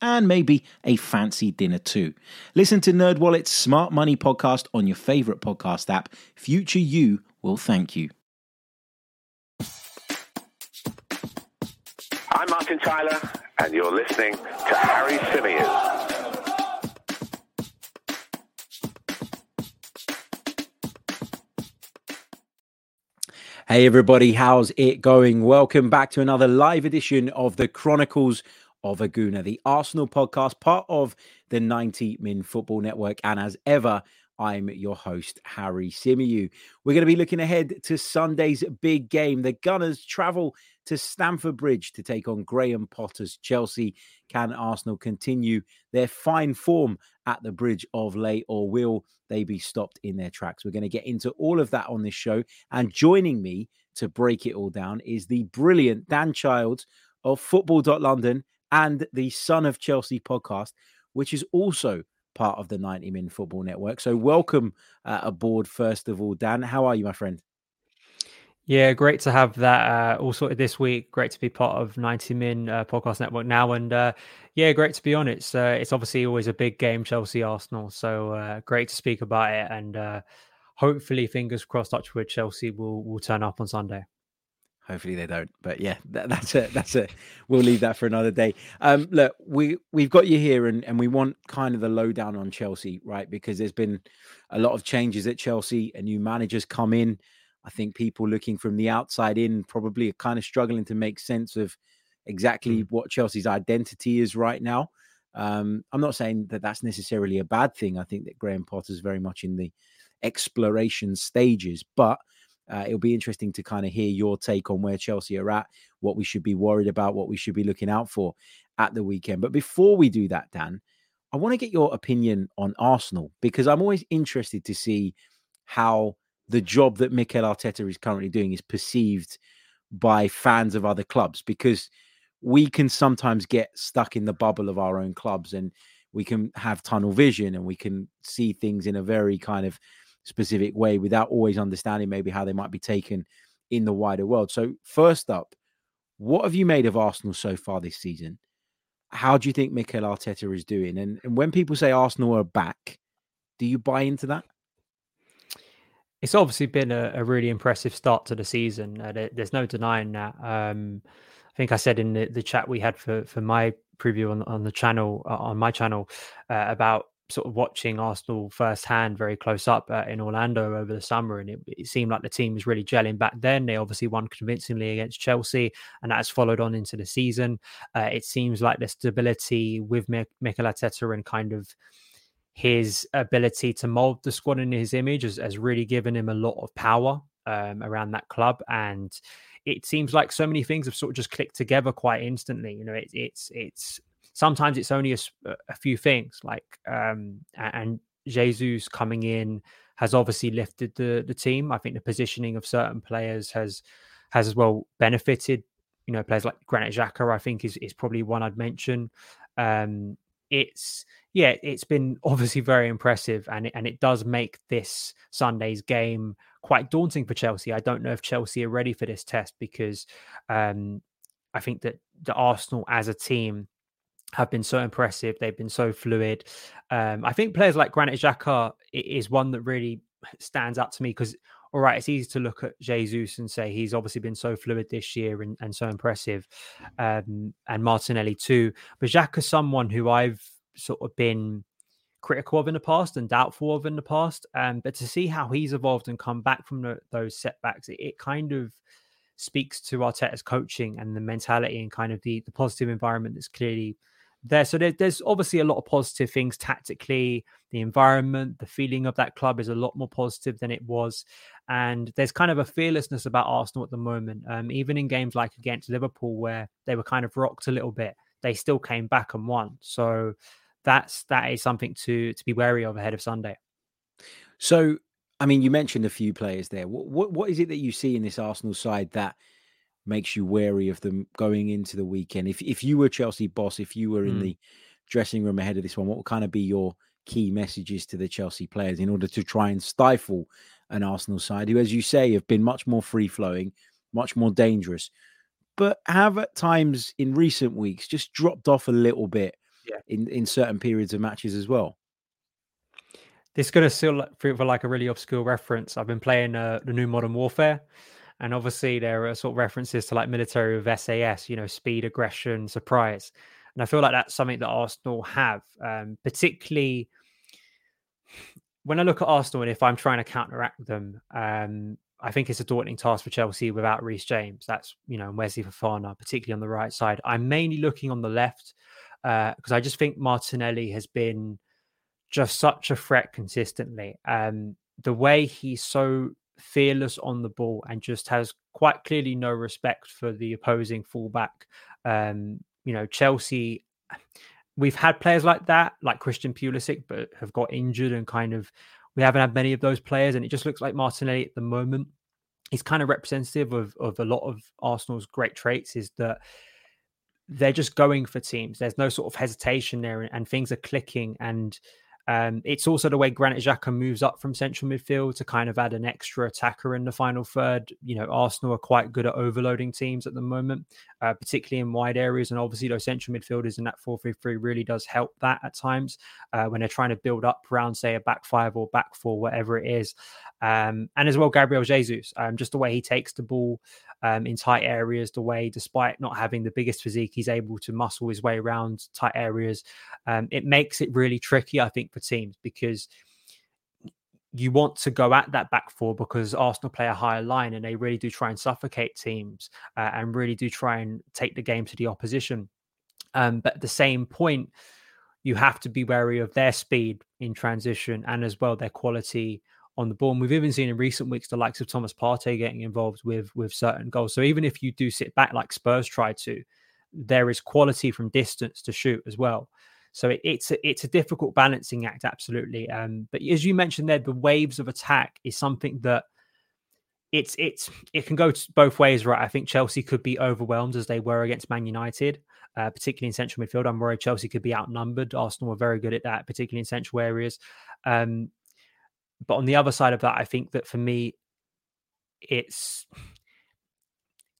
and maybe a fancy dinner too. Listen to NerdWallet's Smart Money podcast on your favorite podcast app. Future you will thank you. I'm Martin Tyler, and you're listening to Harry Symeou. Hey everybody, how's it going? Welcome back to another live edition of the Chronicles of Aguna, the Arsenal podcast, part of the 90 Min Football Network. And as ever, I'm your host, Harry Symeou. We're going to be looking ahead to Sunday's big game. The Gunners travel to Stamford Bridge to take on Graham Potter's Chelsea. Can Arsenal continue their fine form at the bridge of late, or will they be stopped in their tracks? We're going to get into all of that on this show. And joining me to break it all down is the brilliant Dan Childs of Football.London and the Son of Chelsea podcast, which is also part of the 90 Min Football Network. So, welcome uh, aboard, first of all, Dan. How are you, my friend? Yeah, great to have that uh, all sorted this week. Great to be part of 90 Min uh, Podcast Network now, and uh, yeah, great to be on it. It's obviously always a big game, Chelsea Arsenal. So uh, great to speak about it, and uh, hopefully, fingers crossed, Touchwood Chelsea will will turn up on Sunday. Hopefully they don't, but yeah, that, that's it. That's it. We'll leave that for another day. Um, look, we we've got you here, and and we want kind of the lowdown on Chelsea, right? Because there's been a lot of changes at Chelsea, and new managers come in. I think people looking from the outside in probably are kind of struggling to make sense of exactly mm. what Chelsea's identity is right now. Um, I'm not saying that that's necessarily a bad thing. I think that Graham Potter's very much in the exploration stages, but uh, it'll be interesting to kind of hear your take on where Chelsea are at, what we should be worried about, what we should be looking out for at the weekend. But before we do that, Dan, I want to get your opinion on Arsenal because I'm always interested to see how the job that Mikel Arteta is currently doing is perceived by fans of other clubs because we can sometimes get stuck in the bubble of our own clubs and we can have tunnel vision and we can see things in a very kind of specific way without always understanding maybe how they might be taken in the wider world. So, first up, what have you made of Arsenal so far this season? How do you think Mikel Arteta is doing? And, and when people say Arsenal are back, do you buy into that? It's obviously been a, a really impressive start to the season. Uh, there, there's no denying that. Um, I think I said in the, the chat we had for, for my preview on, on the channel, uh, on my channel, uh, about sort of watching Arsenal firsthand, very close up uh, in Orlando over the summer, and it, it, seemed like the team was really gelling back then. They obviously won convincingly against Chelsea, and that has followed on into the season. Uh, it seems like the stability with M- Mikel Arteta and kind of his ability to mold the squad in his image has, has really given him a lot of power um, around that club, and it seems like so many things have sort of just clicked together quite instantly. You know, it, it's it's sometimes it's only a, a few things like um, and Jesus coming in has obviously lifted the the team. I think the positioning of certain players has has as well benefited. You know, players like Granit Xhaka, I think is is probably one I'd mention. Um, it's yeah, it's been obviously very impressive, and it, and it does make this Sunday's game quite daunting for Chelsea. I don't know if Chelsea are ready for this test because um, I think that the Arsenal as a team have been so impressive. They've been so fluid. Um, I think players like Granit Xhaka is one that really stands out to me because, all right, it's easy to look at Jesus and say he's obviously been so fluid this year and, and so impressive, um, and Martinelli too. But Xhaka's someone who I've sort of been critical of in the past and doubtful of in the past. Um, but to see how he's evolved and come back from the, those setbacks, it, it kind of speaks to Arteta's coaching and the mentality and kind of the, the positive environment that's clearly there. So there, there's obviously a lot of positive things tactically. The environment, the feeling of that club is a lot more positive than it was. And there's kind of a fearlessness about Arsenal at the moment. Um, even in games like against Liverpool, where they were kind of rocked a little bit, they still came back and won. So that's that is something to to be wary of ahead of Sunday. So, I mean, you mentioned a few players there. What what, what is it that you see in this Arsenal side that makes you wary of them going into the weekend? If if you were Chelsea boss, if you were in Mm. the dressing room ahead of this one, what would kind of be your key messages to the Chelsea players in order to try and stifle an Arsenal side who, as you say, have been much more free flowing, much more dangerous, but have at times in recent weeks just dropped off a little bit Yeah. in, in certain periods of matches as well. This is going to feel like a really obscure reference. I've been playing uh, the new Modern Warfare, and obviously there are sort of references to like military with SAS, you know, speed, aggression, surprise, and I feel like that's something that Arsenal have, um, particularly when I look at Arsenal and if I'm trying to counteract them. Um, I think it's a daunting task for Chelsea without Reece James. That's you know and Wesley Fofana, particularly on the right side. I'm mainly looking on the left because I just think Martinelli has been just such a threat consistently. Um, the way he's so fearless on the ball and just has quite clearly no respect for the opposing fullback. Um, you know, Chelsea, we've had players like that, like Christian Pulisic, but have got injured and kind of we haven't had many of those players. And it just looks like Martinelli at the moment. is kind of representative of of a lot of Arsenal's great traits. Is that they're just going for teams. There's no sort of hesitation there, and, and things are clicking. And um, it's also the way Granit Xhaka moves up from central midfield to kind of add an extra attacker in the final third. You know, Arsenal are quite good at overloading teams at the moment, uh, particularly in wide areas. And obviously, those central midfielders in that 4 3 3 really does help that at times uh, when they're trying to build up around, say, a back five or back four, whatever it is. Um, and as well, Gabriel Jesus, um, just the way he takes the ball um, in tight areas, the way, despite not having the biggest physique, he's able to muscle his way around tight areas. Um, it makes it really tricky, I think, for teams because you want to go at that back four because Arsenal play a higher line and they really do try and suffocate teams uh, and really do try and take the game to the opposition. Um, but at the same point, you have to be wary of their speed in transition and as well their quality on the ball. And we've even seen in recent weeks the likes of Thomas Partey getting involved with with certain goals. So even if you do sit back like Spurs try to, there is quality from distance to shoot as well. So it, it's a, it's a difficult balancing act, absolutely. Um, but as you mentioned there, the waves of attack is something that it's it's it can go both ways, right? I think Chelsea could be overwhelmed as they were against Man United, uh, particularly in central midfield. I'm worried Chelsea could be outnumbered. Arsenal were very good at that, particularly in central areas. Um, but on the other side of that, I think that for me, it's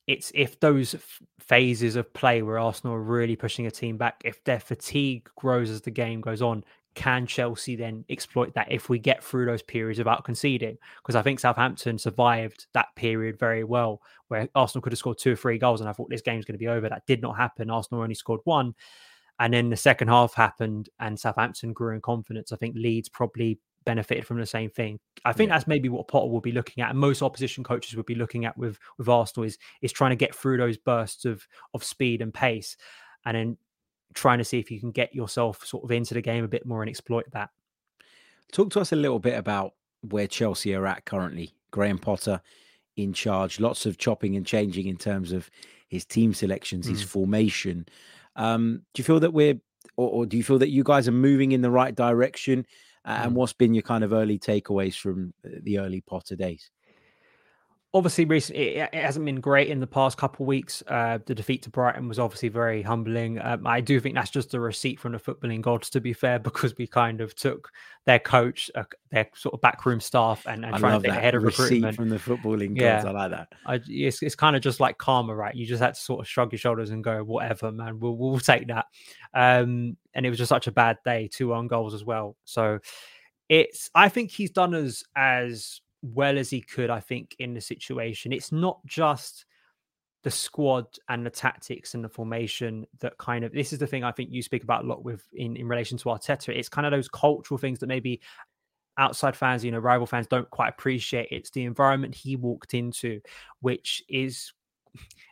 it's if those phases of play where Arsenal are really pushing a team back, if their fatigue grows as the game goes on, can Chelsea then exploit that if we get through those periods without conceding? Because I think Southampton survived that period very well, where Arsenal could have scored two or three goals, and I thought this game's going to be over. That did not happen. Arsenal only scored one. And then the second half happened, and Southampton grew in confidence. I think Leeds probably benefited from the same thing. I think Yeah. that's maybe what Potter will be looking at, and most opposition coaches would be looking at with with Arsenal is is trying to get through those bursts of of speed and pace, and then trying to see if you can get yourself sort of into the game a bit more and exploit that. Talk to us a little bit about where Chelsea are at currently. Graham Potter in charge, lots of chopping and changing in terms of his team selections, his Mm. formation. Um, do you feel that we're, or, or do you feel that you guys are moving in the right direction? And Mm. what's been your kind of early takeaways from uh, the early Potter days? Obviously, recently it, it hasn't been great in the past couple of weeks. Uh, the defeat to Brighton was obviously very humbling. Um, I do think that's just a receipt from the footballing gods, to be fair, because we kind of took their coach, uh, their sort of backroom staff, and, and trying to that ahead of recruitment. from the footballing gods. Yeah. I like that. I, it's, it's kind of just like karma, right? You just had to sort of shrug your shoulders and go, whatever, man, we'll, we'll take that. Um, and it was just such a bad day, two on goals as well. So it's, I think he's done as, as well as he could, I think, in the situation. It's not just the squad and the tactics and the formation that kind of, this is the thing I think you speak about a lot with in, in relation to Arteta. It's kind of those cultural things that maybe outside fans, you know, rival fans don't quite appreciate. It's the environment he walked into, which is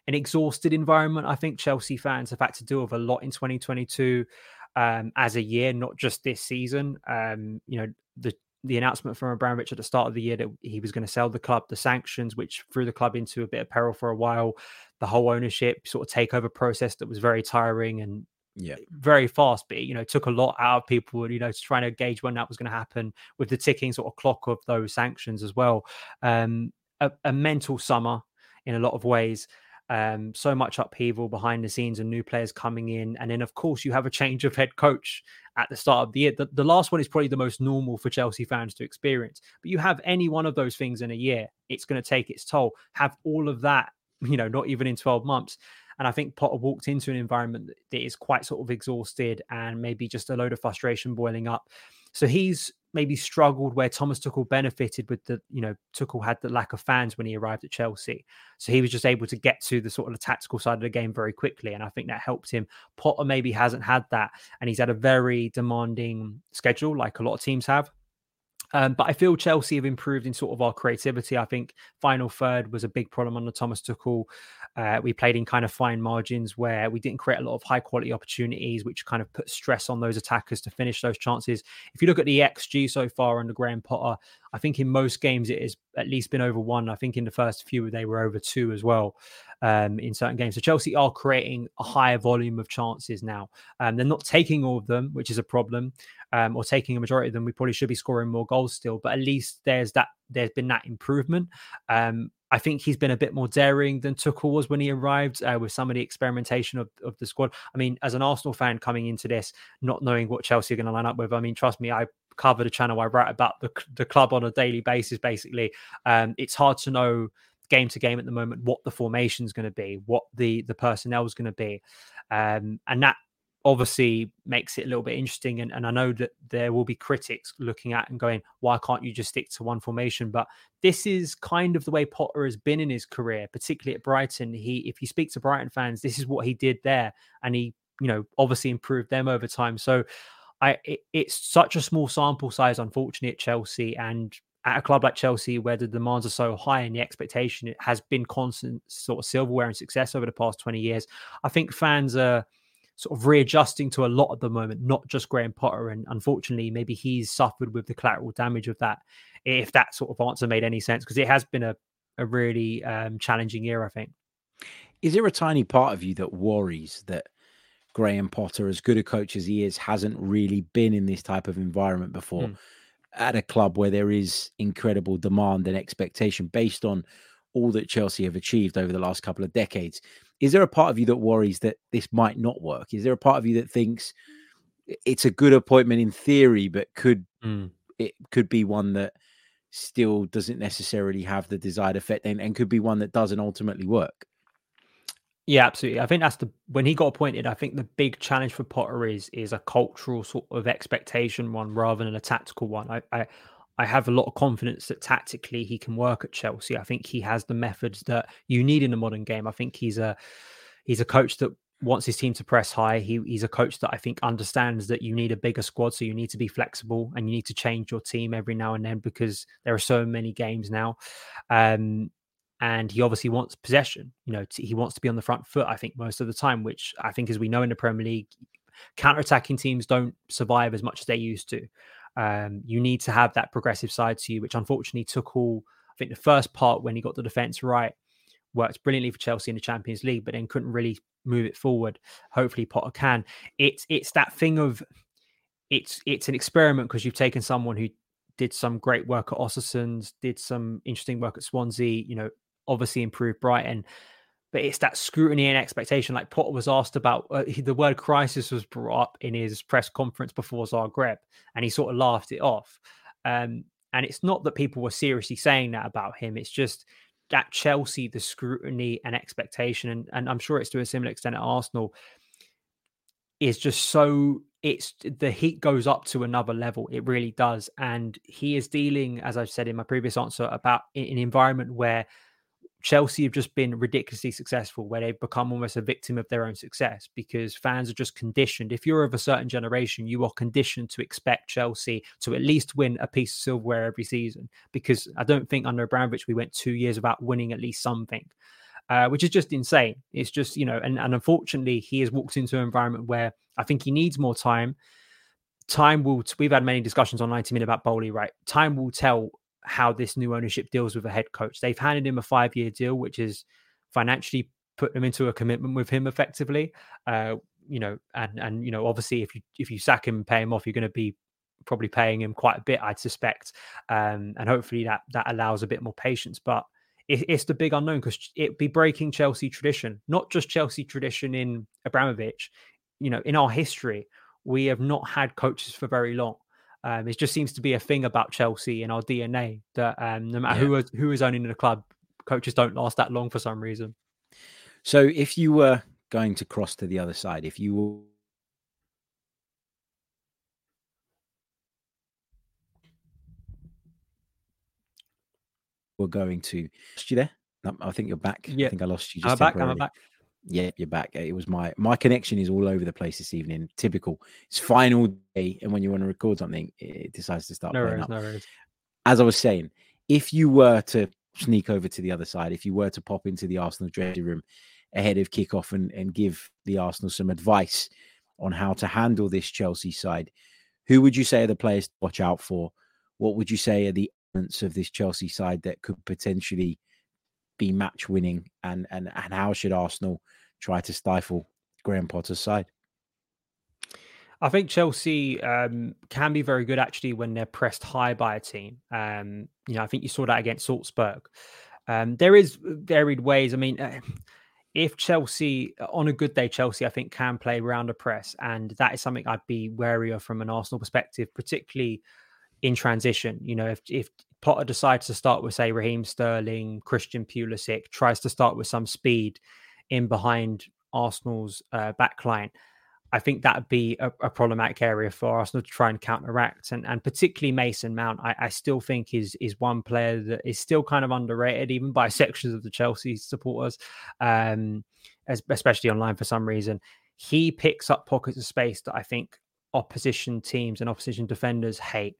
an exhausted environment. I think Chelsea fans have had to deal with a lot in 2022 um, as a year, not just this season. Um, you know, the the announcement from Abramovich at the start of the year that he was going to sell the club, the sanctions, which threw the club into a bit of peril for a while, the whole ownership sort of takeover process that was very tiring and yeah. very fast but you know took a lot out of people you know trying to gauge when that was going to happen with the ticking sort of clock of those sanctions as well. Um a, a mental summer in a lot of ways um, so much upheaval behind the scenes and new players coming in. And then, of course, you have a change of head coach at the start of the year. The, the, last one is probably the most normal for Chelsea fans to experience. But you have any one of those things in a year, it's going to take its toll. Have all of that, you know, not even in 12 months. And I think Potter walked into an environment that is quite sort of exhausted and maybe just a load of frustration boiling up. So he's maybe struggled where Thomas Tuchel benefited with the, you know, Tuchel had the lack of fans when he arrived at Chelsea. So he was just able to get to the sort of the tactical side of the game very quickly. And I think that helped him. Potter maybe hasn't had that. And he's had a very demanding schedule, like a lot of teams have. Um, but I feel Chelsea have improved in sort of our creativity. I think final third was a big problem under Thomas Tuchel. Uh, we played in kind of fine margins where we didn't create a lot of high quality opportunities, which kind of put stress on those attackers to finish those chances. If you look at the XG so far under Graham Potter, I think in most games it has at least been over one. I think in the first few they were over two as well um, in certain games. So Chelsea are creating a higher volume of chances now. Um, they're not taking all of them, which is a problem, um, or taking a majority of them. We probably should be scoring more goals still, but at least there's that. There's been that improvement. Um, I think he's been a bit more daring than Tuchel was when he arrived uh, with some of the experimentation of, of the squad. I mean, as an Arsenal fan coming into this, not knowing what Chelsea are going to line up with, I mean, trust me, I cover the channel. I write about the, the club on a daily basis, basically. Um, it's hard to know game to game at the moment what the formation is going to be, what the the personnel is going to be, um, and that obviously makes it a little bit interesting. And, and I know that there will be critics looking at and going, why can't you just stick to one formation? But this is kind of the way Potter has been in his career, particularly at Brighton. He, if you speak to Brighton fans, this is what he did there, and he, you know, obviously improved them over time. So. I, it, it's such a small sample size, unfortunately, at Chelsea, and at a club like Chelsea, where the demands are so high and the expectation has been constant sort of silverware and success over the past 20 years, I think fans are sort of readjusting to a lot at the moment, not just Graham Potter. And unfortunately, maybe he's suffered with the collateral damage of that, if that sort of answer made any sense, because it has been a, a really um, challenging year, I think. Is there a tiny part of you that worries that Graham Potter, as good a coach as he is, hasn't really been in this type of environment before? Mm. At a club where there is incredible demand and expectation based on all that Chelsea have achieved over the last couple of decades. Is there a part of you that worries that this might not work? Is there a part of you that thinks it's a good appointment in theory, but could mm. it could be one that still doesn't necessarily have the desired effect and, and could be one that doesn't ultimately work? Yeah, absolutely. I think that's the when he got appointed. I think the big challenge for Potter is is a cultural sort of expectation one rather than a tactical one. I, I I have a lot of confidence that tactically he can work at Chelsea. I think he has the methods that you need in a modern game. I think he's a he's a coach that wants his team to press high. He, he's a coach that I think understands that you need a bigger squad, so you need to be flexible and you need to change your team every now and then because there are so many games now. Um, and he obviously wants possession. You know, he wants to be on the front foot. I think most of the time, which I think, as we know in the Premier League, counter-attacking teams don't survive as much as they used to. Um, you need to have that progressive side to you, which unfortunately took all. I think the first part when he got the defense right worked brilliantly for Chelsea in the Champions League, but then couldn't really move it forward. Hopefully, Potter can. It's it's that thing of it's it's an experiment because you've taken someone who did some great work at Ostersund's, did some interesting work at Swansea. You know, obviously improved Brighton, but it's that scrutiny and expectation. Like Potter was asked about, uh, the word crisis was brought up in his press conference before Zagreb, and he sort of laughed it off. Um, and it's not that people were seriously saying that about him. It's just at Chelsea, the scrutiny and expectation, and, and I'm sure it's to a similar extent at Arsenal, is just so it's the heat goes up to another level. It really does. And he is dealing, as I've said in my previous answer, about an environment where Chelsea have just been ridiculously successful, where they've become almost a victim of their own success because fans are just conditioned. If you're of a certain generation, you are conditioned to expect Chelsea to at least win a piece of silverware every season. Because I don't think under Abramovich we went two years without winning at least something, uh, which is just insane. It's just you know, and, and unfortunately, he has walked into an environment where I think he needs more time. Time will. We've had many discussions on 90 Minute about Boehly, right? Time will tell how this new ownership deals with a head coach. They've handed him a five year deal, which is financially put them into a commitment with him effectively. Uh, you know, and and you know, obviously, if you if you sack him and pay him off, you're going to be probably paying him quite a bit, I'd suspect, um, and hopefully that that allows a bit more patience. But it, it's the big unknown because it'd be breaking Chelsea tradition, not just Chelsea tradition in Abramovich. You know, in our history, we have not had coaches for very long. Um, it just seems to be a thing about Chelsea in our DNA that um, no matter yeah. who is who is owning the club, coaches don't last that long for some reason. So, if you were going to cross to the other side, if you were we're going to, lost you there? I think you're back. Yeah. I think I lost you. Just I'm back. I'm back. Yeah, you're back. It was my my connection is all over the place this evening. Typical. It's final day, and when you want to record something, it decides to start. No worries, up. no worries. As I was saying, if you were to sneak over to the other side, if you were to pop into the Arsenal dressing room ahead of kickoff and, and give the Arsenal some advice on how to handle this Chelsea side, who would you say are the players to watch out for? What would you say are the elements of this Chelsea side that could potentially be match winning and and and how should Arsenal try to stifle Graham Potter's side? I think Chelsea um, can be very good actually when they're pressed high by a team. Um, you know, I think you saw that against Salzburg. Um, there is varied ways. I mean, uh, if Chelsea on a good day, Chelsea I think can play around a press, and that is something I'd be wary of from an Arsenal perspective, particularly in transition. You know, if if Potter decides to start with say Raheem Sterling, Christian Pulisic, tries to start with some speed in behind Arsenal's uh, backline. I think that would be a, a, problematic area for Arsenal to try and counteract, and and particularly Mason Mount. I, I, still think is is one player that is still kind of underrated, even by sections of the Chelsea supporters, um, as, especially online for some reason. He picks up pockets of space that I think opposition teams and opposition defenders hate.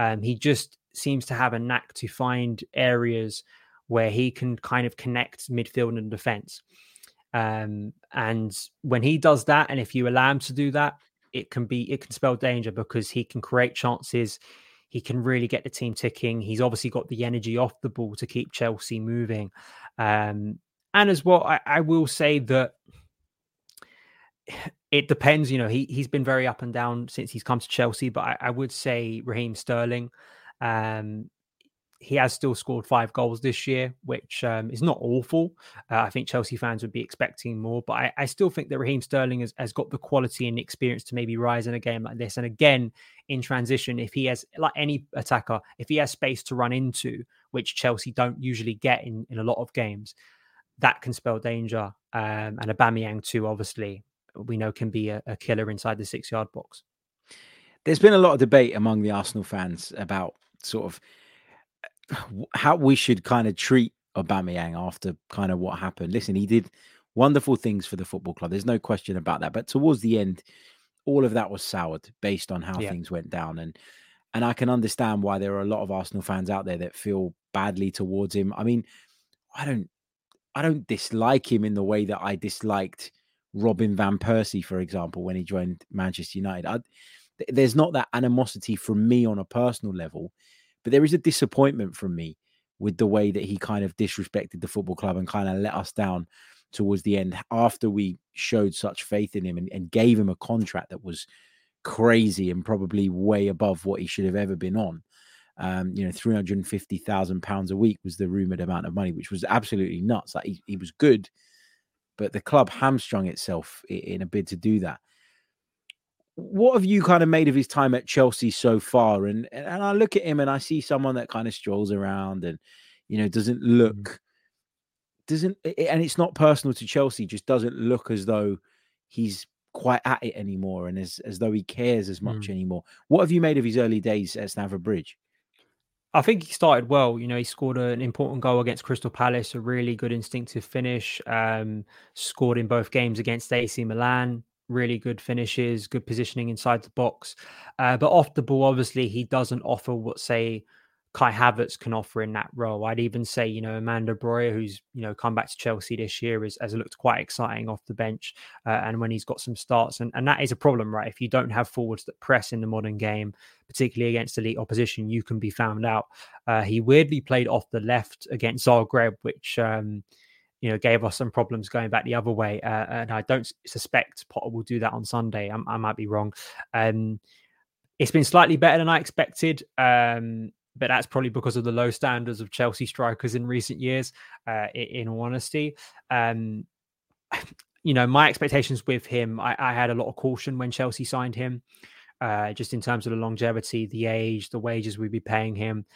Um, he just seems to have a knack to find areas where he can kind of connect midfield and defense. Um, and when he does that, and if you allow him to do that, it can be it can spell danger because he can create chances. He can really get the team ticking. He's obviously got the energy off the ball to keep Chelsea moving. Um, and as well, I, I will say that it depends. You know, he he's been very up and down since he's come to Chelsea, but I, I would say Raheem Sterling um, he has still scored five goals this year, which um, is not awful. Uh, I think Chelsea fans would be expecting more, but I, I still think that Raheem Sterling has, has, got the quality and experience to maybe rise in a game like this. And again, in transition, if he has, like any attacker, if he has space to run into, which Chelsea don't usually get in, in a lot of games, that can spell danger. Um, and Aubameyang too, obviously, we know can be a, a killer inside the six yard box. There's been a lot of debate among the Arsenal fans about sort of uh, how we should kind of treat Aubameyang after kind of what happened. Listen, he did wonderful things for the football club. There's no question about that. But towards the end, all of that was soured based on how yeah. things went down. And and I can understand why there are a lot of Arsenal fans out there that feel badly towards him. I mean, I don't I don't dislike him in the way that I disliked Robin van Persie, for example, when he joined Manchester United. I, there's not that animosity from me on a personal level. But there is a disappointment from me with the way that he kind of disrespected the football club and kind of let us down towards the end after we showed such faith in him and, and gave him a contract that was crazy and probably way above what he should have ever been on. Um, you know, three hundred and fifty thousand pounds a week was the rumored amount of money, which was absolutely nuts. Like he, he was good, but the club hamstrung itself in, in a bid to do that what have you kind of made of his time at Chelsea so far? And and I look at him and I see someone that kind of strolls around and you know doesn't mm. look doesn't and it's not personal to Chelsea, just doesn't look as though he's quite at it anymore and as as though he cares as much mm. anymore. What have you made of his early days at Stamford Bridge? I think he started well. You know, he scored an important goal against Crystal Palace, a really good instinctive finish. Um, scored in both games against AC Milan really good finishes, good positioning inside the box. Uh, but off the ball, obviously, he doesn't offer what, say, Kai Havertz can offer in that role. I'd even say, you know, Armando Broja, who's, you know, come back to Chelsea this year, is, has looked quite exciting off the bench uh, and when he's got some starts. And, and that is a problem, right? If you don't have forwards that press in the modern game, particularly against elite opposition, you can be found out. Uh, he weirdly played off the left against Zagreb, which, um, you know, gave us some problems going back the other way. Uh, and I don't suspect Potter will do that on Sunday. I, I might be wrong. Um, it's been slightly better than I expected. Um, but that's probably because of the low standards of Chelsea strikers in recent years. Uh, in, in all honesty, um, you know, my expectations with him, I, I, had a lot of caution when Chelsea signed him, uh, just in terms of the longevity, the age, the wages we'd be paying him.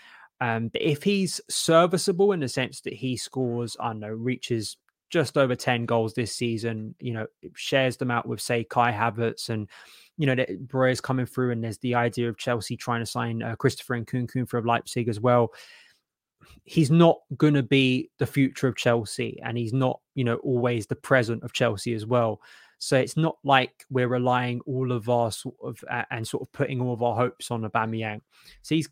Um, but if he's serviceable in the sense that he scores, I don't know, reaches just over 10 goals this season, you know, shares them out with, say, Kai Havertz and, you know, Broja's coming through and there's the idea of Chelsea trying to sign uh, Christopher Nkunku for Leipzig as well. He's not going to be the future of Chelsea and he's not, you know, always the present of Chelsea as well. So it's not like we're relying all of our sort of uh, and sort of putting all of our hopes on Aubameyang. So he's,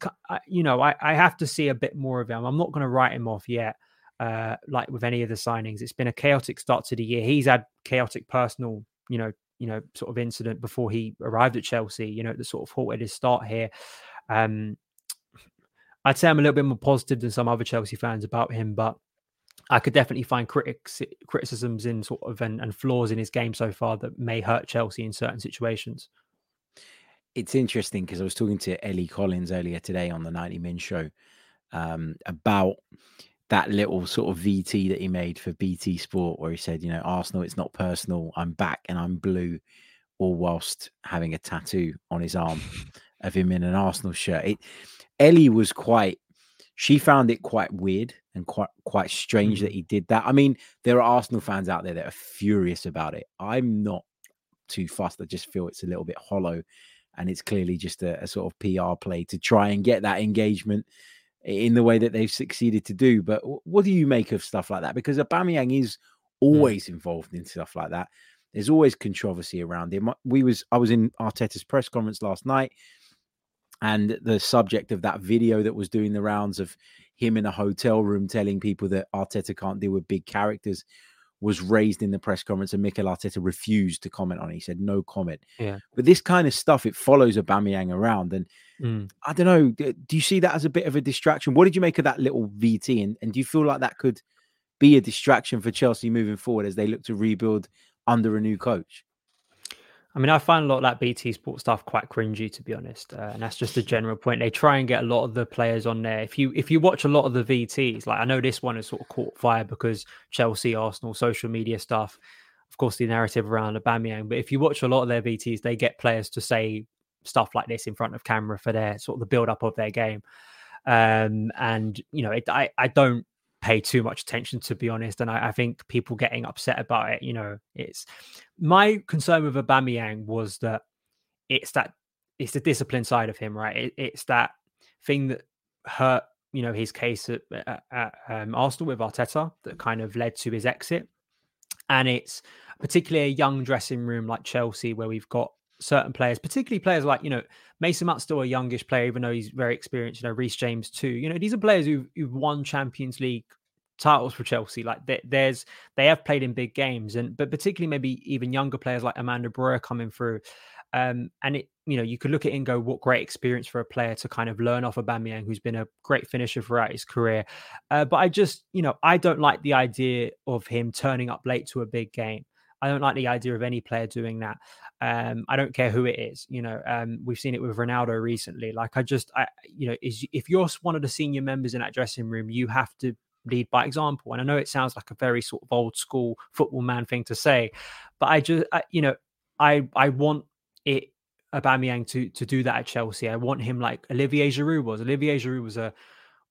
you know, I, I have to see a bit more of him. I'm not going to write him off yet. Uh, like with any of the signings, it's been a chaotic start to the year. He's had chaotic personal, you know, you know, sort of incident before he arrived at Chelsea. You know, the sort of halted his start here. Um, I'd say I'm a little bit more positive than some other Chelsea fans about him, but I could definitely find critics criticisms in sort of and, and flaws in his game so far that may hurt Chelsea in certain situations. It's interesting because I was talking to Ellie Collins earlier today on the 90 Min show um, about that little sort of VT that he made for BT Sport, where he said, you know, Arsenal, it's not personal. I'm back and I'm blue, all whilst having a tattoo on his arm of him in an Arsenal shirt. It, Ellie was quite she found it quite weird and quite quite strange mm-hmm. that he did that. I mean, there are Arsenal fans out there that are furious about it. I'm not too fussed. I just feel it's a little bit hollow, and it's clearly just a, a sort of PR play to try and get that engagement in the way that they've succeeded to do. But what do you make of stuff like that? Because Aubameyang is mm. always involved in stuff like that. There's always controversy around him. We was I was in Arteta's press conference last night and the subject of that video that was doing the rounds of him in a hotel room telling people that Arteta can't deal with big characters was raised in the press conference, and Mikel Arteta refused to comment on it. He said no comment. Yeah. But this kind of stuff, it follows Aubameyang around, and mm. I don't know. Do you see that as a bit of a distraction? What did you make of that little VT, and, and do you feel like that could be a distraction for Chelsea moving forward as they look to rebuild under a new coach? I mean, I find a lot of that BT Sport stuff quite cringy, to be honest, uh, and that's just a general point. They try and get a lot of the players on there. If you if you watch a lot of the VTs, like I know this one has sort of caught fire because Chelsea, Arsenal, social media stuff, of course, the narrative around Aubameyang. But if you watch a lot of their VTs, they get players to say stuff like this in front of camera for their sort of the build up of their game. Um, and you know, it, I I don't pay too much attention to be honest and I, I, think people getting upset about it you know it's my concern with Aubameyang was that it's that it's the discipline side of him right? It, it's that thing that hurt you know his case at, at, um, Arsenal with Arteta that kind of led to his exit. And it's particularly a young dressing room like Chelsea where we've got certain players, particularly players like, you know, Mason Mount's still a youngish player, even though he's very experienced, you know, Reece James too. You know, these are players who've, who've won Champions League titles for Chelsea. Like there's, they have played in big games and, but particularly maybe even younger players like Armando Broja coming through. Um, and it, you know, you could look at it and go, what great experience for a player to kind of learn off of Aubameyang, who's been a great finisher throughout his career. Uh, but I just, you know, I don't like the idea of him turning up late to a big game. I don't like the idea of any player doing that. Um, I don't care who it is. You know, um, we've seen it with Ronaldo recently. Like, I just, I, you know, is if you're one of the senior members in that dressing room, you have to lead by example. And I know it sounds like a very sort of old school football man thing to say, but I just, I, you know, I I want it Aubameyang to to do that at Chelsea. I want him like Olivier Giroud was. Olivier Giroud was a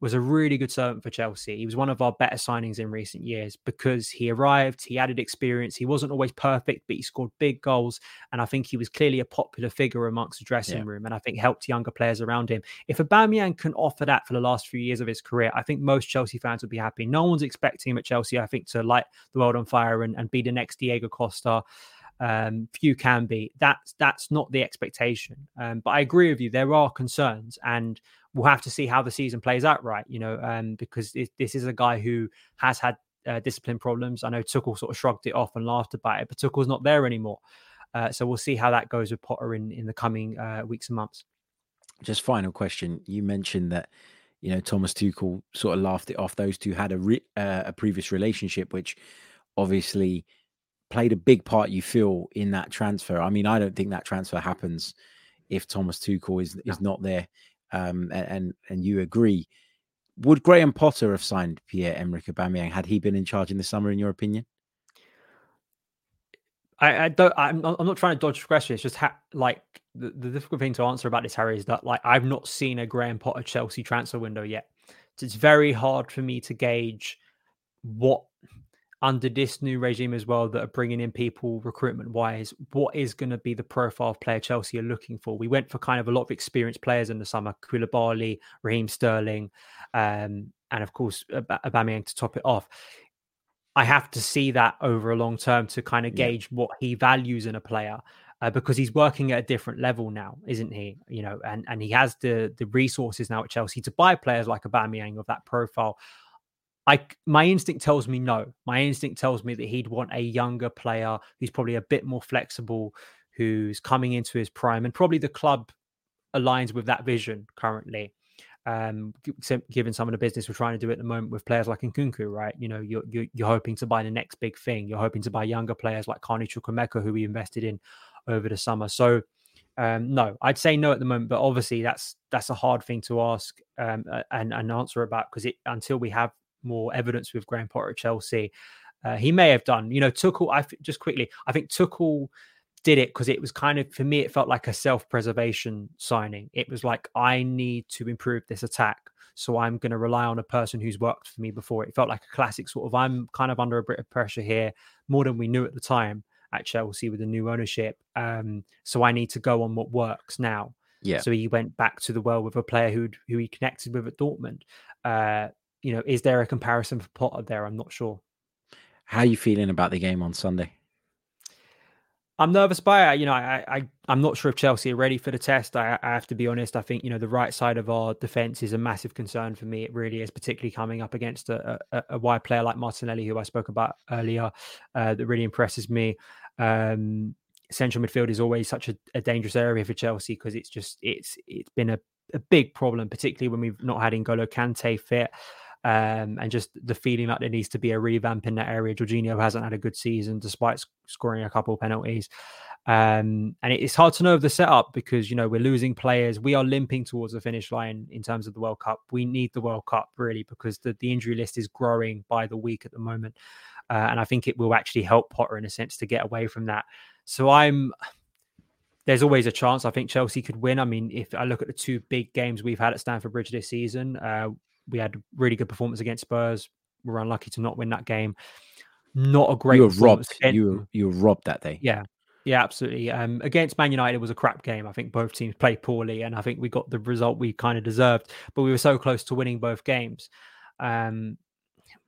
was a really good servant for Chelsea. He was one of our better signings in recent years because he arrived, he added experience. He wasn't always perfect, but he scored big goals. And I think he was clearly a popular figure amongst the dressing yeah. room and I think helped younger players around him. If Aubameyang can offer that for the last few years of his career, I think most Chelsea fans would be happy. No one's expecting him at Chelsea, I think, to light the world on fire and, and be the next Diego Costa. Um, few can be. That's that's not the expectation. Um, but I agree with you. There are concerns, and we'll have to see how the season plays out, right? You know, um, because it, this is a guy who has had uh, discipline problems. I know Tuchel sort of shrugged it off and laughed about it, but Tuchel's not there anymore. Uh, so we'll see how that goes with Potter in, in the coming uh, weeks and months. Just final question. You mentioned that you know, Thomas Tuchel sort of laughed it off. Those two had a re- uh, a previous relationship, which obviously played a big part. You feel in that transfer. I mean, I don't think that transfer happens if Thomas Tuchel is is not there. Um, and, and you agree. Would Graham Potter have signed Pierre Emerick Aubameyang had he been in charge in the summer? In your opinion? I, I don't. I'm not, I'm not trying to dodge the question. It's just ha- like the, the difficult thing to answer about this, Harry, is that like I've not seen a Graham Potter Chelsea transfer window yet. So it's very hard for me to gauge what under this new regime as well that are bringing in people recruitment wise, what is going to be the profile of player Chelsea are looking for? We went for kind of a lot of experienced players in the summer, Koulibaly, Raheem Sterling, um, and of course Aubameyang to top it off. I have to see that over a long term to kind of gauge yeah. what he values in a player. Uh, because he's working at a different level now, isn't he? You know, and and he has the the resources now at Chelsea to buy players like Aubameyang of that profile. I my instinct tells me no. My instinct tells me that he'd want a younger player who's probably a bit more flexible, who's coming into his prime, and probably the club aligns with that vision currently. Um, given some of the business we're trying to do at the moment with players like Nkunku, right? You know, you're, you're, you're hoping to buy the next big thing. You're hoping to buy younger players like Carney Chukwuemeka, who we invested in over the summer. So, um, no, I'd say no at the moment. But obviously, that's that's a hard thing to ask um, and, and answer about because it until we have more evidence with Graham Potter at Chelsea. Uh, he may have done, you know, Tuchel. I just quickly, I think Tuchel did it because it was kind of for me. It felt like a self-preservation signing. It was like I need to improve this attack, so I'm going to rely on a person who's worked for me before. It felt like a classic sort of. I'm kind of under a bit of pressure here, more than we knew at the time at Chelsea with the new ownership. Um, so I need to go on what works now. Yeah. So he went back to the well with a player who who he connected with at Dortmund. Uh, you know, is there a comparison for Potter there? I'm not sure. How are you feeling about the game on Sunday? I'm nervous by it. You know, I, I I'm not sure if Chelsea are ready for the test. I, I, have to be honest. I think you know the right side of our defense is a massive concern for me. It really is, particularly coming up against a, a, a wide player like Martinelli, who I spoke about earlier, uh, that really impresses me. Um, central midfield is always such a, a dangerous area for Chelsea because it's just it's it's been a, a big problem, particularly when we've not had N'Golo Kante fit um, and just the feeling like there needs to be a revamp in that area. Jorginho hasn't had a good season despite scoring a couple of penalties. Um, and it's hard to know of the setup because you know we're losing players. We are limping towards the finish line in terms of the World Cup. We need the World Cup really because the, the injury list is growing by the week at the moment, uh, and I think it will actually help Potter in a sense to get away from that. So I'm there's always a chance. I think Chelsea could win. I mean, if I look at the two big games we've had at Stamford Bridge this season, uh, we had really good performance against Spurs. We were unlucky to not win that game. Not a great. You were robbed. You were, you were robbed that day. Yeah, yeah, absolutely. Um, against Man United, it was a crap game. I think both teams played poorly, and I think we got the result we kind of deserved. But we were so close to winning both games. Um,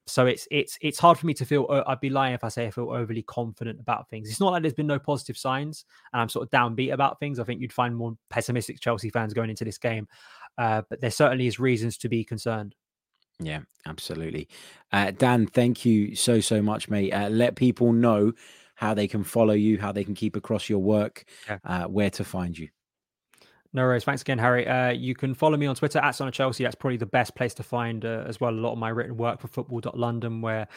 so it's it's it's hard for me to feel. Uh, I'd be lying if I say I feel overly confident about things. It's not like there's been no positive signs, and I'm sort of downbeat about things. I think you'd find more pessimistic Chelsea fans going into this game. Uh, but there certainly is reasons to be concerned. Yeah, absolutely. Uh, Dan, thank you so, so much, mate. Uh, let people know how they can follow you, how they can keep across your work, yeah. uh, where to find you. No worries. Thanks again, Harry. Uh, you can follow me on Twitter at Son of Chelsea. That's probably the best place to find uh, as well a lot of my written work for football.london, where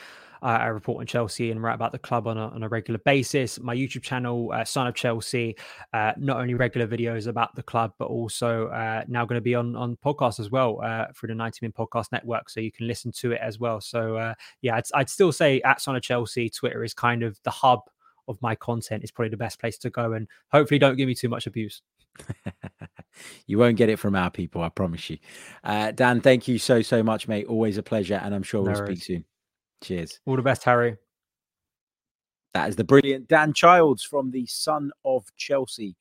uh, I report on Chelsea and write about the club on a, on a regular basis. My YouTube channel, uh, Son of Chelsea, uh, not only regular videos about the club, but also uh, now going to be on on podcast as well uh, through the 90 Min Podcast Network, so you can listen to it as well. So yeah, I'd, I'd still say at Son of Chelsea, Twitter is kind of the hub of my content. It's probably the best place to go, and hopefully, don't give me too much abuse. you won't get it from our people, I promise you. Uh, Dan, thank you so, so much, mate. Always a pleasure. And I'm sure no we'll worries. speak soon. Cheers. All the best, Harry. That is the brilliant Dan Childs from the Son of Chelsea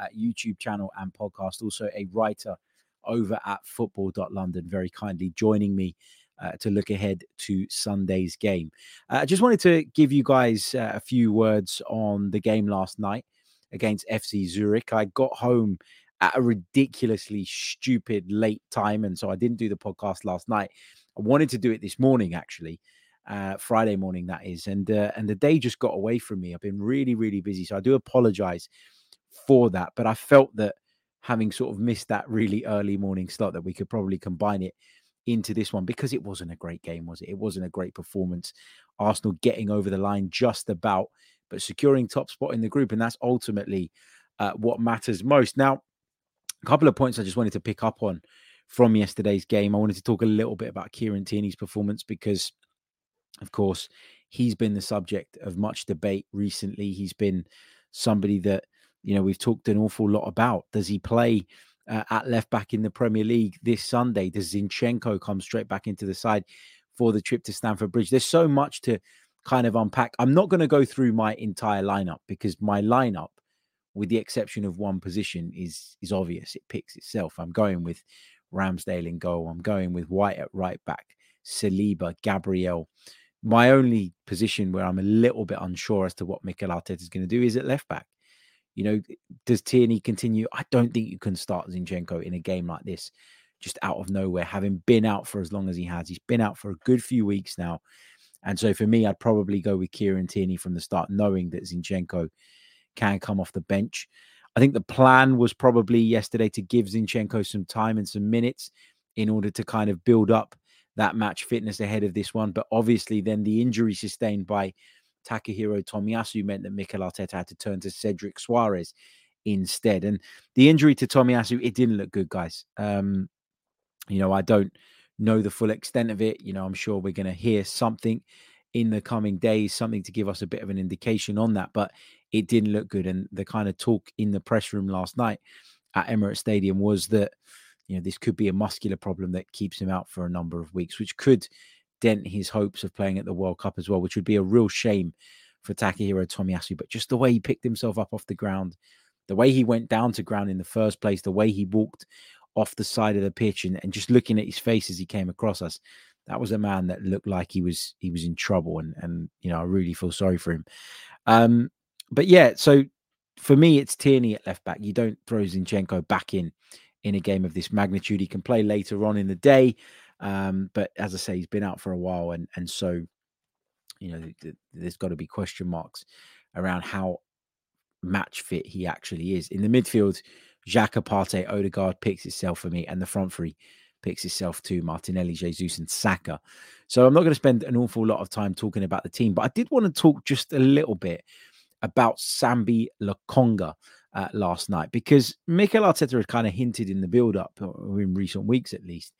uh, YouTube channel and podcast. Also, a writer over at football.london, very kindly joining me uh, to look ahead to Sunday's game. Uh, I just wanted to give you guys uh, a few words on the game last night against FC Zurich. I got home at a ridiculously stupid late time, and so I didn't do the podcast last night. I wanted to do it this morning, actually, uh, Friday morning, that is, and uh, and the day just got away from me. I've been really, really busy, so I do apologize for that. But I felt that having sort of missed that really early morning slot, that we could probably combine it into this one because it wasn't a great game, was it? It wasn't a great performance. Arsenal getting over the line just about, but securing top spot in the group. And that's ultimately uh, what matters most. Now, a couple of points I just wanted to pick up on from yesterday's game. I wanted to talk a little bit about Kieran Tierney's performance because, of course, he's been the subject of much debate recently. He's been somebody that, you know, we've talked an awful lot about. Does he play uh, at left back in the Premier League this Sunday? Does Zinchenko come straight back into the side for the trip to Stamford Bridge? There's so much to kind of unpack. I'm not going to go through my entire lineup because my lineup, with the exception of one position, is is obvious. It picks itself. I'm going with Ramsdale in goal. I'm going with White at right back, Saliba, Gabriel. My only position where I'm a little bit unsure as to what Mikel Arteta is going to do is at left back. You know, does Tierney continue? I don't think you can start Zinchenko in a game like this, just out of nowhere, having been out for as long as he has. He's been out for a good few weeks now. And so for me, I'd probably go with Kieran Tierney from the start, knowing that Zinchenko can come off the bench. I think the plan was probably yesterday to give Zinchenko some time and some minutes in order to kind of build up that match fitness ahead of this one. But obviously, then the injury sustained by Takahiro Tomiyasu meant that Mikel Arteta had to turn to Cedric Soares instead. And the injury to Tomiyasu, it didn't look good, guys. Um, you know, I don't know the full extent of it. You know, I'm sure we're going to hear something in the coming days, something to give us a bit of an indication on that. But it didn't look good. And the kind of talk in the press room last night at Emirates Stadium was that, you know, this could be a muscular problem that keeps him out for a number of weeks, which could dent his hopes of playing at the World Cup as well, which would be a real shame for Takahiro Tomiyasu. But just the way he picked himself up off the ground, the way he went down to ground in the first place, the way he walked off the side of the pitch and, and just looking at his face as he came across us, that was a man that looked like he was he was in trouble. And and you know, I really feel sorry for him. Um, but yeah, so for me, it's Tierney at left back. You don't throw Zinchenko back in in a game of this magnitude. He can play later on in the day. Um, but as I say, he's been out for a while, and and so you know, th- th- there's got to be question marks around how match fit he actually is. In the midfield, Xhaka, Partey, Odegaard picks itself for me, and the front three picks itself too Martinelli, Jesus, and Saka. So I'm not going to spend an awful lot of time talking about the team, but I did want to talk just a little bit about Sambi Lokonga uh, last night because Mikel Arteta had kind of hinted in the build up, or in recent weeks at least,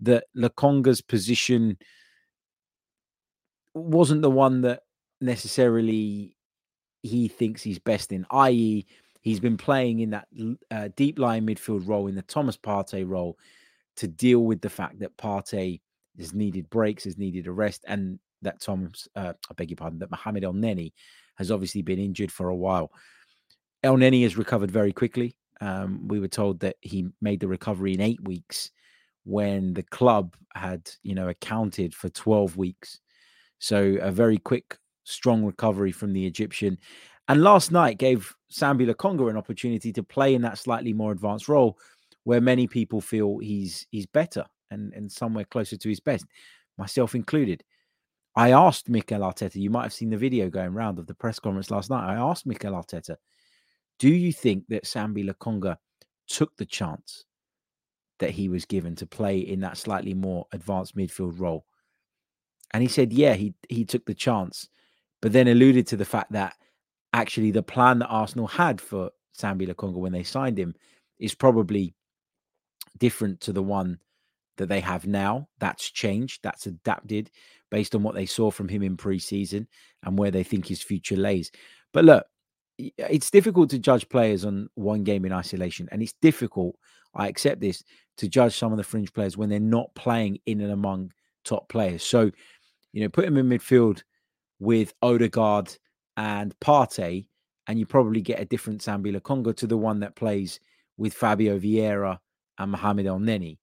that Lokonga's position wasn't the one that necessarily he thinks he's best in, i.e., he's been playing in that uh, deep line midfield role, in the Thomas Partey role, to deal with the fact that Partey has needed breaks, has needed a rest, and that Thomas, uh, I beg your pardon, that Mohamed Elneny has obviously been injured for a while. Elneny has recovered very quickly. Um, we were told that he made the recovery in eight weeks when the club had, you know, accounted for 12 weeks. So a very quick, strong recovery from the Egyptian. And last night gave Sambi Lokonga an opportunity to play in that slightly more advanced role where many people feel he's he's better and, and somewhere closer to his best, myself included. I asked Mikel Arteta, you might have seen the video going around of the press conference last night. I asked Mikel Arteta, do you think that Sambi Lokonga took the chance that he was given to play in that slightly more advanced midfield role? And he said, yeah, he he took the chance, but then alluded to the fact that actually the plan that Arsenal had for Sambi Lokonga when they signed him is probably different to the one that they have now. That's changed, that's adapted based on what they saw from him in preseason and where they think his future lays. But look, it's difficult to judge players on one game in isolation, and it's difficult. I accept this to judge some of the fringe players when they're not playing in and among top players. So, you know, put him in midfield with Odegaard and Partey, and you probably get a different Sambi Lokonga to the one that plays with Fabio Vieira and Mohamed Elneny.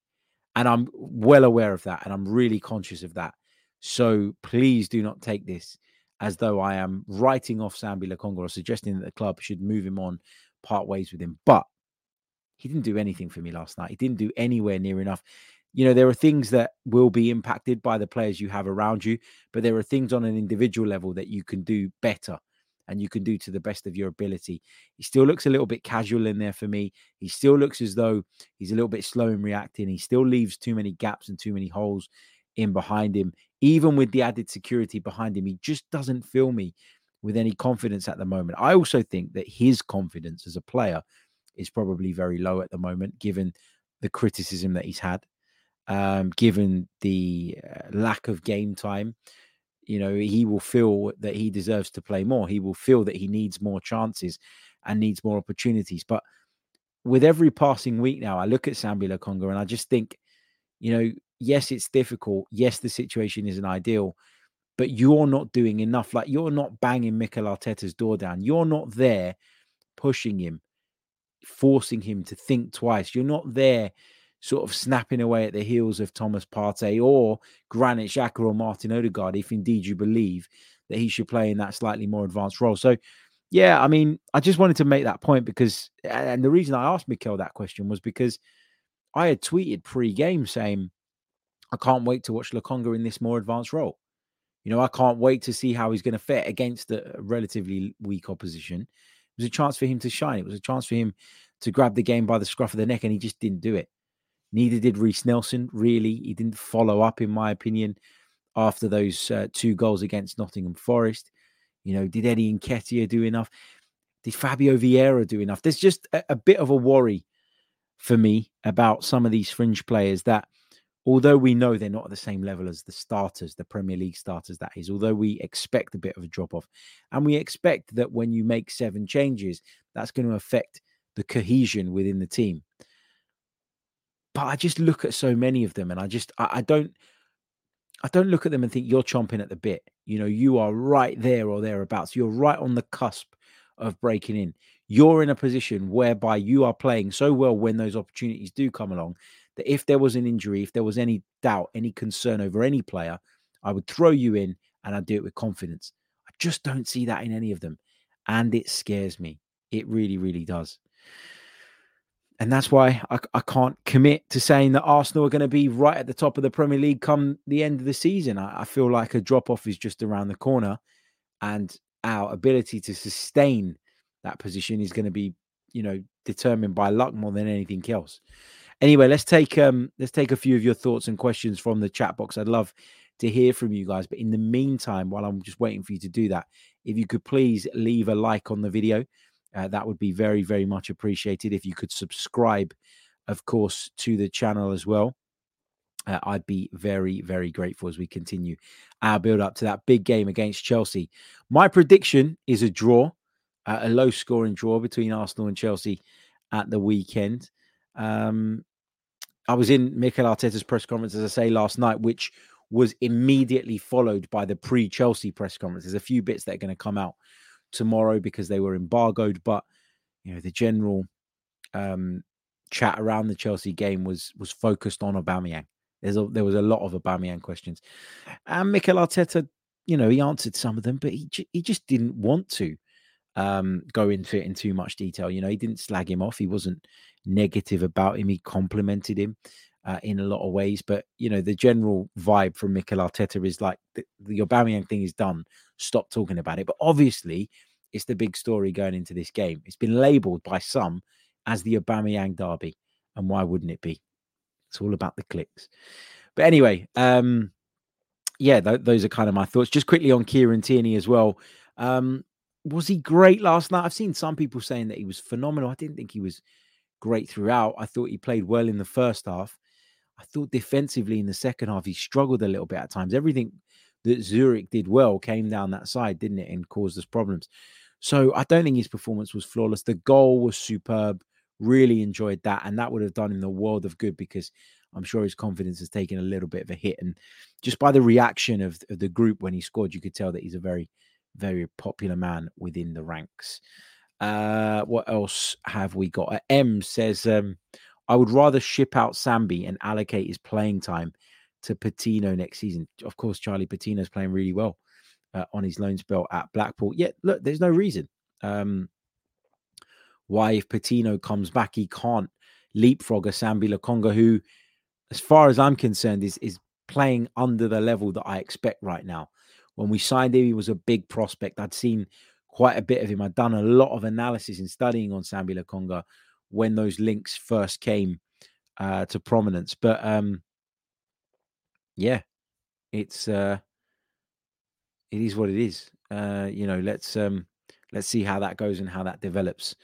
And I'm well aware of that, and I'm really conscious of that. So please do not take this as though I am writing off Sambi Lokonga or suggesting that the club should move him on, part ways with him. But he didn't do anything for me last night. He didn't do anywhere near enough. You know, there are things that will be impacted by the players you have around you, but there are things on an individual level that you can do better. and you can do to the best of your ability. He still looks a little bit casual in there for me. He still looks as though he's a little bit slow in reacting. He still leaves too many gaps and too many holes in behind him. Even with the added security behind him, he just doesn't fill me with any confidence at the moment. I also think that his confidence as a player is probably very low at the moment, given the criticism that he's had, um, given the uh, lack of game time you know, he will feel that he deserves to play more. He will feel that he needs more chances and needs more opportunities. But with every passing week now, I look at Sambi Lokonga and I just think, you know, yes, it's difficult. Yes, the situation isn't ideal, but you're not doing enough. Like you're not banging Mikel Arteta's door down. You're not there pushing him, forcing him to think twice. You're not there sort of snapping away at the heels of Thomas Partey or Granit Xhaka or Martin Odegaard, if indeed you believe that he should play in that slightly more advanced role. So, yeah, I mean, I just wanted to make that point because, and the reason I asked Mikel that question was because I had tweeted pre-game saying, I can't wait to watch Lokonga in this more advanced role. You know, I can't wait to see how he's going to fit against a relatively weak opposition. Was a chance for him to shine. It was a chance for him to grab the game by the scruff of the neck, and he just didn't do it. Neither did Reiss Nelson, really. He didn't follow up, in my opinion, after those uh, two goals against Nottingham Forest. You know, did Eddie Nketiah do enough? Did Fabio Vieira do enough? There's just a, a bit of a worry for me about some of these fringe players that, although we know they're not at the same level as the starters, the Premier League starters, that is, although we expect a bit of a drop off, and we expect that when you make seven changes, that's going to affect the cohesion within the team but I just look at so many of them and I just I, I, don't I don't look at them and think you're chomping at the bit. You know, you are right there or thereabouts. You're right on the cusp of breaking in. You're in a position whereby you are playing so well when those opportunities do come along that if there was an injury, if there was any doubt, any concern over any player, I would throw you in and I'd do it with confidence. I just don't see that in any of them. And it scares me. It really, really does and that's why I, I, can't commit to saying that Arsenal are going to be right at the top of the Premier League come the end of the season. I, I feel like a drop off is just around the corner, and our ability to sustain that position is going to be, you know, determined by luck more than anything else. Anyway, let's take um let's take a few of your thoughts and questions from the chat box. I'd love to hear from you guys. But in the meantime, while I'm just waiting for you to do that, if you could please leave a like on the video uh, that would be very, very much appreciated. If you could subscribe, of course, to the channel as well. Uh, I'd be very, very grateful as we continue our build up to that big game against Chelsea. My prediction is a draw, uh, a low scoring draw between Arsenal and Chelsea at the weekend. Um, I was in Mikel Arteta's press conference, as I say, last night, which was immediately followed by the pre Chelsea press conference. There's a few bits that are going to come out tomorrow because they were embargoed. But you know, the general um, chat around the Chelsea game was was focused on Aubameyang. There's a, there was a lot of Aubameyang questions, and Mikel Arteta, you know, he answered some of them, but he he just didn't want to um, go into it in too much detail. You know, he didn't slag him off. He wasn't negative about him. He complimented him. Uh, in a lot of ways. But you know, the general vibe from Mikel Arteta is like the, the Aubameyang thing is done. Stop talking about it. But obviously, it's the big story going into this game. It's been labelled by some as the Aubameyang derby, and why wouldn't it be? It's all about the clicks. But anyway, um, yeah, th- those are kind of my thoughts. Just quickly on Kieran Tierney as well. Um, was he great last night? I've seen some people saying that he was phenomenal. I didn't think he was great throughout. I thought he played well in the first half. I thought defensively in the second half, he struggled a little bit at times. Everything that Zurich did well came down that side, didn't it? And caused us problems. So I don't think his performance was flawless. The goal was superb. Really enjoyed that. And that would have done him the world of good because I'm sure his confidence has taken a little bit of a hit. And just by the reaction of, of the group when he scored, you could tell that he's a very, very popular man within the ranks. Uh, what else have we got? Uh, M says, um, I would rather ship out Sambi and allocate his playing time to Patino next season. Of course, Charlie Patino's playing really well uh, on his loan spell at Blackpool. Yet, look, there's no reason um, why, if Patino comes back, he can't leapfrog a Sambi Lokonga, who, as far as I'm concerned, is is playing under the level that I expect right now. When we signed him, he was a big prospect. I'd seen quite a bit of him. I'd done a lot of analysis and studying on Sambi Lokonga when those links first came uh, to prominence. But um, yeah, it's uh, it is what it is. Uh, you know, let's um, let's see how that goes and how that develops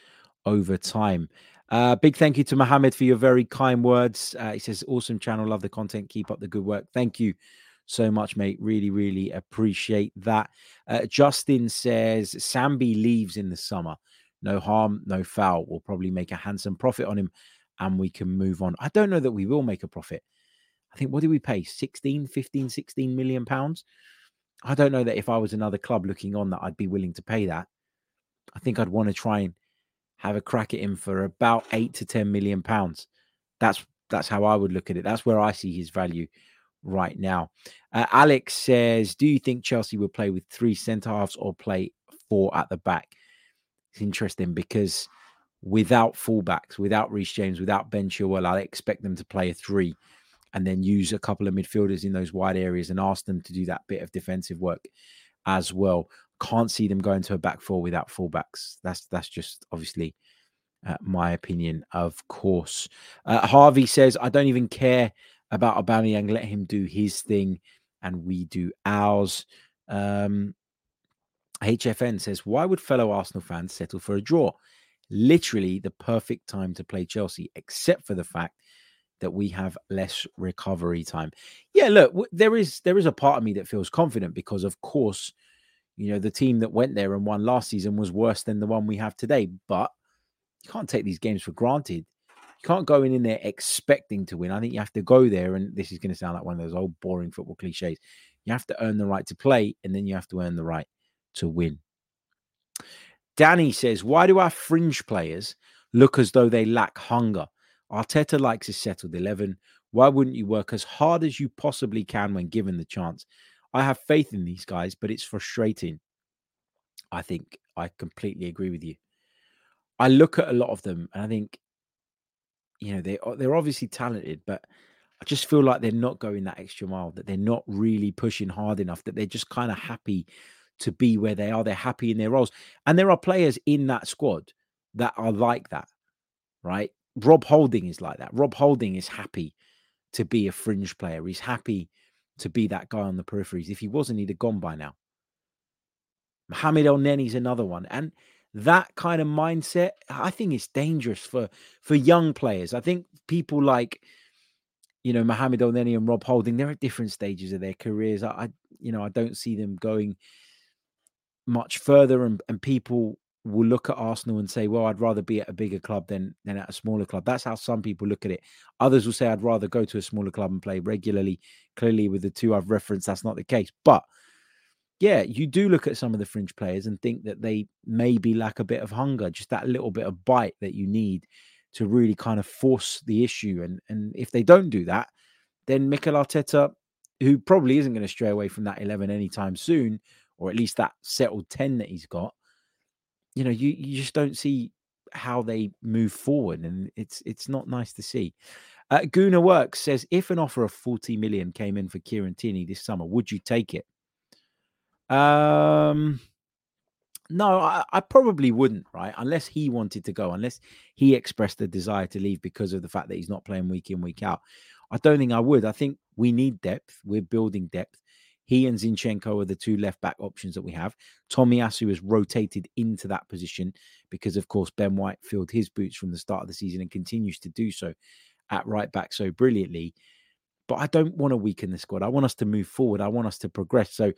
over time. Uh, big thank you to Mohammed for your very kind words. Uh, he says, "Awesome channel, love the content, keep up the good work." Thank you so much, mate. Really, really appreciate that. Uh, Justin says, "Sambi leaves in the summer. No harm, no foul. We'll probably make a handsome profit on him, and we can move on." I don't know that we will make a profit. I think what did we pay? 16, 15, 16 million pounds. I don't know that if I was another club looking on that I'd be willing to pay that. I think I'd want to try and have a crack at him for about eight to ten million pounds. That's that's how I would look at it. That's where I see his value right now. Uh, Alex says, "Do you think Chelsea will play with three centre halves or play four at the back?" It's interesting because without fullbacks, without Reece James, without Ben Chilwell, I expect them to play a three and then use a couple of midfielders in those wide areas and ask them to do that bit of defensive work as well. Can't see them going to a back four without fullbacks. That's that's just obviously uh, my opinion, of course. Uh, Harvey says, "I don't even care about Aubameyang. Let him do his thing, and we do ours." Um, HFN says, "Why would fellow Arsenal fans settle for a draw? Literally the perfect time to play Chelsea, except for the fact that we have less recovery time. Yeah, look, there is there is a part of me that feels confident because, of course, you know the team that went there and won last season was worse than the one we have today. But you can't take these games for granted. Can't go in, in there expecting to win. I think you have to go there, and this is going to sound like one of those old boring football cliches. You have to earn the right to play, and then you have to earn the right to win. Danny says, Why do our fringe players look as though they lack hunger? Arteta likes his settled 11. Why wouldn't you work as hard as you possibly can when given the chance? I have faith in these guys, but it's frustrating. I think I completely agree with you. I look at a lot of them and I think, you know, they they're obviously talented, but I just feel like they're not going that extra mile, that they're not really pushing hard enough, that they're just kind of happy to be where they are. They're happy in their roles. And there are players in that squad that are like that, right? Rob Holding is like that. Rob Holding is happy to be a fringe player. He's happy to be that guy on the peripheries. If he wasn't, he'd have gone by now. Mohamed Elneny's another one. And that kind of mindset, I think it's dangerous for for young players. I think people like, you know, Mohamed Elneny and Rob Holding, they're at different stages of their careers. I, I you know, I don't see them going much further and, and people will look at Arsenal and say, well, I'd rather be at a bigger club than, than at a smaller club. That's how some people look at it. Others will say, I'd rather go to a smaller club and play regularly. Clearly, with the two I've referenced, that's not the case. But yeah, you do look at some of the fringe players and think that they maybe lack a bit of hunger, just that little bit of bite that you need to really kind of force the issue. And, and if they don't do that, then Mikel Arteta, who probably isn't going to stray away from that 11 anytime soon, or at least that settled 10 that he's got, you know, you, you just don't see how they move forward, and it's it's not nice to see. Uh, Guna Works says, if an offer of 40 million came in for Kieran Tierney this summer, would you take it? Um, no, I, I, probably wouldn't, right? Unless he wanted to go, unless he expressed a desire to leave because of the fact that he's not playing week in, week out. I don't think I would. I think we need depth. We're building depth. He and Zinchenko are the two left back options that we have. Tomiyasu has rotated into that position because, of course, Ben White filled his boots from the start of the season and continues to do so at right back so brilliantly. But I don't want to weaken the squad. I want us to move forward. I want us to progress. So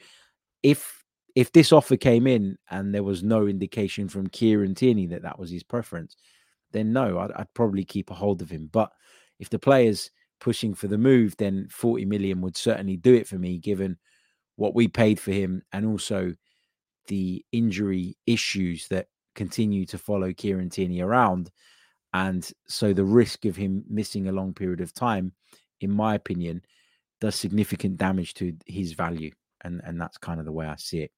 if if this offer came in and there was no indication from Kieran Tierney that that was his preference, then no, I'd, I'd probably keep a hold of him. But if the player's pushing for the move, then 40 million would certainly do it for me, given what we paid for him and also the injury issues that continue to follow Kieran Tierney around. And so the risk of him missing a long period of time, in my opinion, does significant damage to his value. And, and that's kind of the way I see it.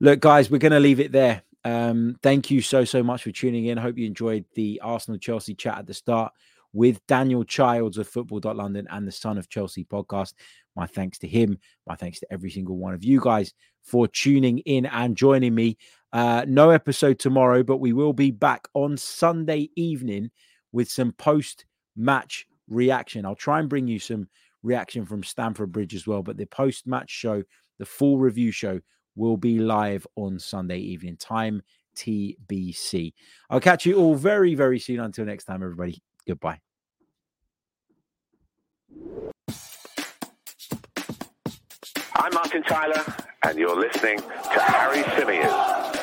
Look, guys, we're going to leave it there. Um, thank you so, so much for tuning in. Hope you enjoyed the Arsenal Chelsea chat at the start. with Daniel Childs of Football London and the Son of Chelsea podcast. My thanks to him. My thanks to every single one of you guys for tuning in and joining me. Uh, no episode tomorrow, but we will be back on Sunday evening with some post match reaction. I'll try and bring you some reaction from Stamford Bridge as well, but the post match show, the full review show, will be live on Sunday evening. Time TBC. I'll catch you all very, very soon. Until next time, everybody. Goodbye. I'm Martin Tyler, and you're listening to Harry Symeou.